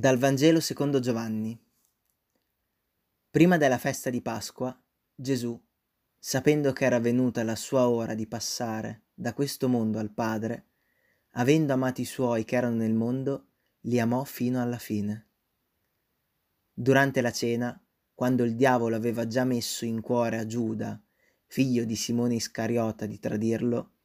Dal Vangelo secondo Giovanni. Prima della festa di Pasqua, Gesù, sapendo che era venuta la sua ora di passare da questo mondo al Padre, avendo amato i suoi che erano nel mondo, li amò fino alla fine. Durante la cena, quando il diavolo aveva già messo in cuore a Giuda, figlio di Simone Iscariota, di tradirlo,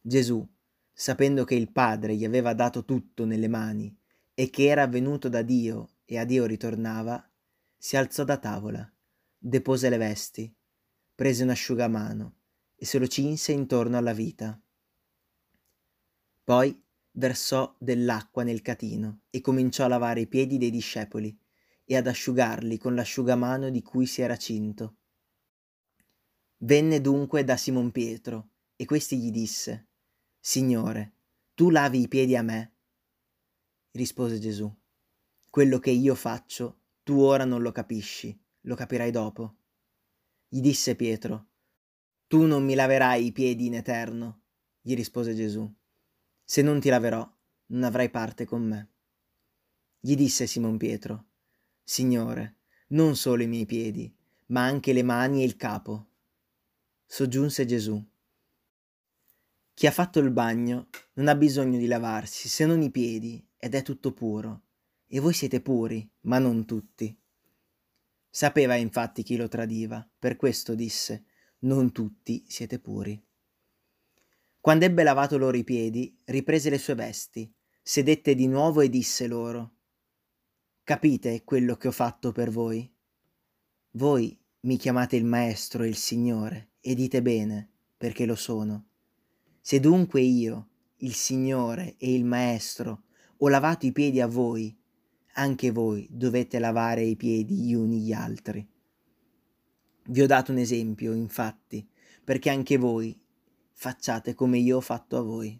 Gesù, sapendo che il Padre gli aveva dato tutto nelle mani e che era venuto da Dio e a Dio ritornava, si alzò da tavola, depose le vesti, prese un asciugamano e se lo cinse intorno alla vita. Poi versò dell'acqua nel catino e cominciò a lavare i piedi dei discepoli e ad asciugarli con l'asciugamano di cui si era cinto. Venne dunque da Simon Pietro e questi gli disse, Signore, tu lavi i piedi a me? Rispose Gesù. Quello che io faccio, tu ora non lo capisci, lo capirai dopo. Gli disse Pietro, Tu non mi laverai i piedi in eterno, gli rispose Gesù. Se non ti laverò, non avrai parte con me. Gli disse Simon Pietro, Signore, non solo i miei piedi, ma anche le mani e il capo. Soggiunse Gesù. Chi ha fatto il bagno non ha bisogno di lavarsi se non i piedi ed è tutto puro. E voi siete puri, ma non tutti. Sapeva infatti chi lo tradiva, per questo disse, non tutti siete puri. Quando ebbe lavato loro i piedi, riprese le sue vesti, sedette di nuovo e disse loro, Capite quello che ho fatto per voi? Voi mi chiamate il Maestro e il Signore, e dite bene, perché lo sono. Se dunque io, il Signore e il Maestro, ho lavato i piedi a voi, anche voi dovete lavare i piedi gli uni gli altri. Vi ho dato un esempio, infatti, perché anche voi facciate come io ho fatto a voi.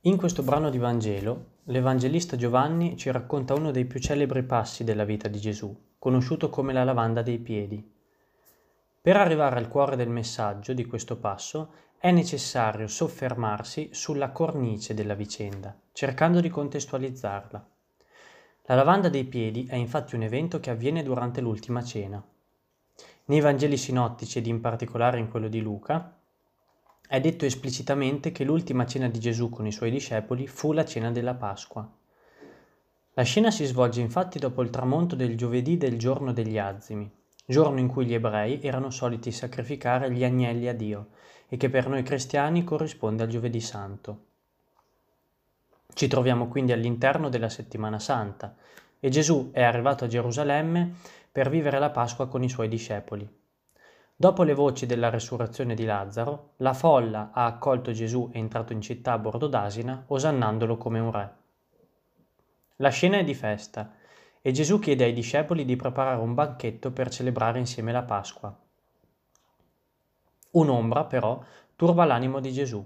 In questo brano di Vangelo, l'Evangelista Giovanni ci racconta uno dei più celebri passi della vita di Gesù, conosciuto come la lavanda dei piedi. Per arrivare al cuore del messaggio di questo passo è necessario soffermarsi sulla cornice della vicenda, cercando di contestualizzarla. La lavanda dei piedi è infatti un evento che avviene durante l'ultima cena. Nei Vangeli sinottici ed in particolare in quello di Luca, è detto esplicitamente che l'ultima cena di Gesù con i suoi discepoli fu la cena della Pasqua. La scena si svolge infatti dopo il tramonto del giovedì del giorno degli azimi, giorno in cui gli ebrei erano soliti sacrificare gli agnelli a Dio e che per noi cristiani corrisponde al giovedì santo. Ci troviamo quindi all'interno della settimana santa e Gesù è arrivato a Gerusalemme per vivere la Pasqua con i suoi discepoli. Dopo le voci della resurrezione di Lazzaro, la folla ha accolto Gesù entrato in città a bordo d'asina, osannandolo come un re. La scena è di festa e Gesù chiede ai discepoli di preparare un banchetto per celebrare insieme la Pasqua. Un'ombra, però, turba l'animo di Gesù.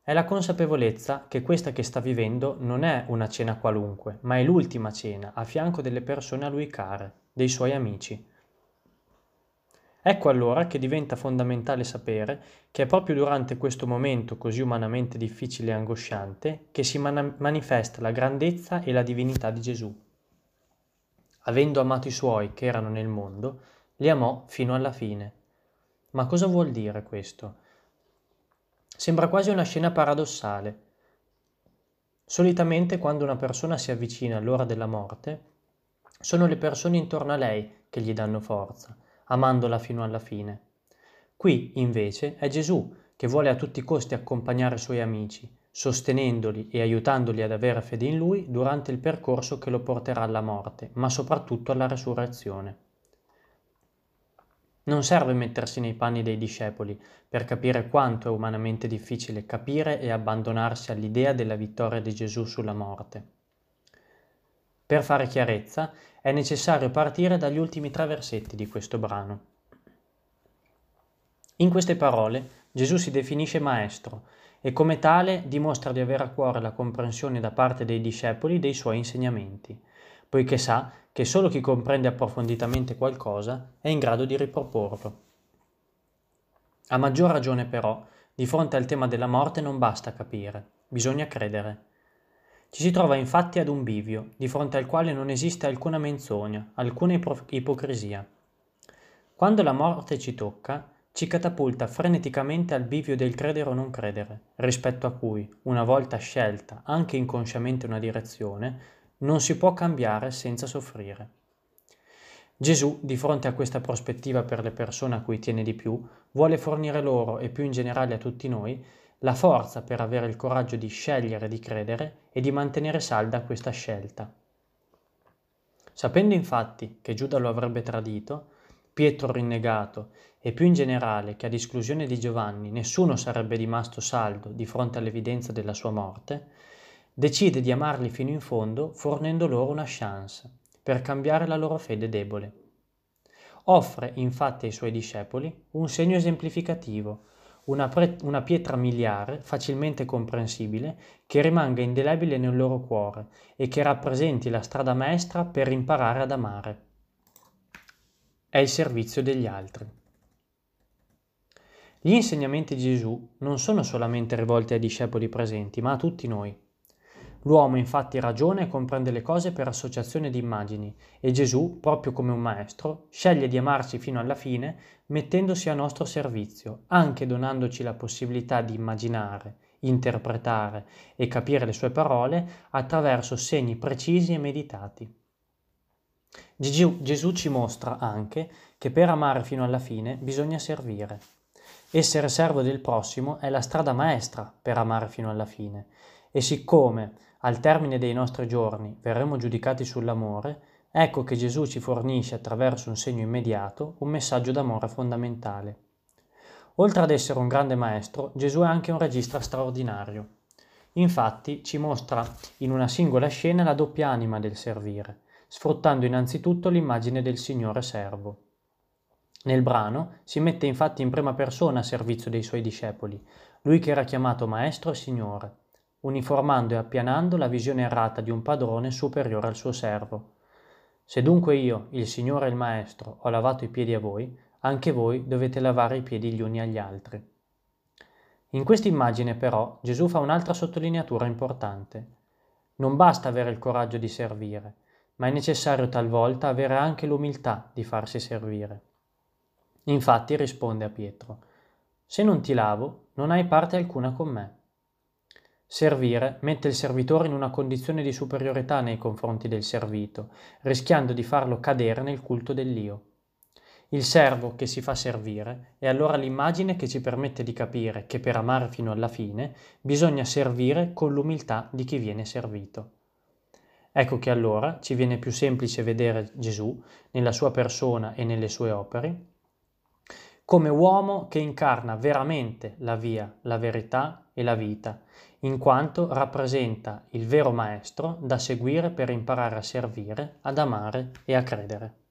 È la consapevolezza che questa che sta vivendo non è una cena qualunque, ma è l'ultima cena a fianco delle persone a lui care, dei suoi amici. Ecco allora che diventa fondamentale sapere che è proprio durante questo momento così umanamente difficile e angosciante che si man- manifesta la grandezza e la divinità di Gesù. Avendo amato i suoi che erano nel mondo, li amò fino alla fine. Ma cosa vuol dire questo? Sembra quasi una scena paradossale. Solitamente quando una persona si avvicina all'ora della morte, sono le persone intorno a lei che gli danno forza, amandola fino alla fine. Qui, invece, è Gesù che vuole a tutti i costi accompagnare i suoi amici, sostenendoli e aiutandoli ad avere fede in Lui durante il percorso che lo porterà alla morte, ma soprattutto alla resurrezione. Non serve mettersi nei panni dei discepoli per capire quanto è umanamente difficile capire e abbandonarsi all'idea della vittoria di Gesù sulla morte. Per fare chiarezza è necessario partire dagli ultimi tre versetti di questo brano. In queste parole Gesù si definisce maestro e come tale dimostra di avere a cuore la comprensione da parte dei discepoli dei suoi insegnamenti, poiché sa che solo chi comprende approfonditamente qualcosa è in grado di riproporlo. A maggior ragione però, di fronte al tema della morte non basta capire, bisogna credere. Ci si trova infatti ad un bivio, di fronte al quale non esiste alcuna menzogna, alcuna ipocrisia. Quando la morte ci tocca, ci catapulta freneticamente al bivio del credere o non credere, rispetto a cui, una volta scelta anche inconsciamente una direzione, non si può cambiare senza soffrire. Gesù, di fronte a questa prospettiva per le persone a cui tiene di più, vuole fornire loro e più in generale a tutti noi la forza per avere il coraggio di scegliere di credere e di mantenere salda questa scelta. Sapendo infatti che Giuda lo avrebbe tradito, Pietro rinnegato e più in generale che ad esclusione di Giovanni nessuno sarebbe rimasto saldo di fronte all'evidenza della sua morte, decide di amarli fino in fondo fornendo loro una chance per cambiare la loro fede debole. Offre infatti ai suoi discepoli un segno esemplificativo, una, pre- una pietra miliare facilmente comprensibile che rimanga indelebile nel loro cuore e che rappresenti la strada maestra per imparare ad amare. È il servizio degli altri. Gli insegnamenti di Gesù non sono solamente rivolti ai discepoli presenti, ma a tutti noi. L'uomo infatti ragiona e comprende le cose per associazione di immagini e Gesù, proprio come un maestro, sceglie di amarci fino alla fine mettendosi a nostro servizio, anche donandoci la possibilità di immaginare, interpretare e capire le sue parole attraverso segni precisi e meditati. Gesù, Gesù ci mostra anche che per amare fino alla fine bisogna servire. Essere servo del prossimo è la strada maestra per amare fino alla fine e siccome al termine dei nostri giorni verremo giudicati sull'amore, ecco che Gesù ci fornisce attraverso un segno immediato un messaggio d'amore fondamentale. Oltre ad essere un grande maestro, Gesù è anche un regista straordinario. Infatti ci mostra in una singola scena la doppia anima del servire, sfruttando innanzitutto l'immagine del Signore servo. Nel brano si mette infatti in prima persona a servizio dei suoi discepoli, lui che era chiamato Maestro e Signore uniformando e appianando la visione errata di un padrone superiore al suo servo. Se dunque io, il Signore e il Maestro, ho lavato i piedi a voi, anche voi dovete lavare i piedi gli uni agli altri. In questa immagine però Gesù fa un'altra sottolineatura importante. Non basta avere il coraggio di servire, ma è necessario talvolta avere anche l'umiltà di farsi servire. Infatti risponde a Pietro, se non ti lavo, non hai parte alcuna con me. Servire mette il servitore in una condizione di superiorità nei confronti del servito, rischiando di farlo cadere nel culto dell'io. Il servo che si fa servire è allora l'immagine che ci permette di capire che per amare fino alla fine bisogna servire con l'umiltà di chi viene servito. Ecco che allora ci viene più semplice vedere Gesù nella sua persona e nelle sue opere come uomo che incarna veramente la via, la verità e la vita, in quanto rappresenta il vero maestro da seguire per imparare a servire, ad amare e a credere.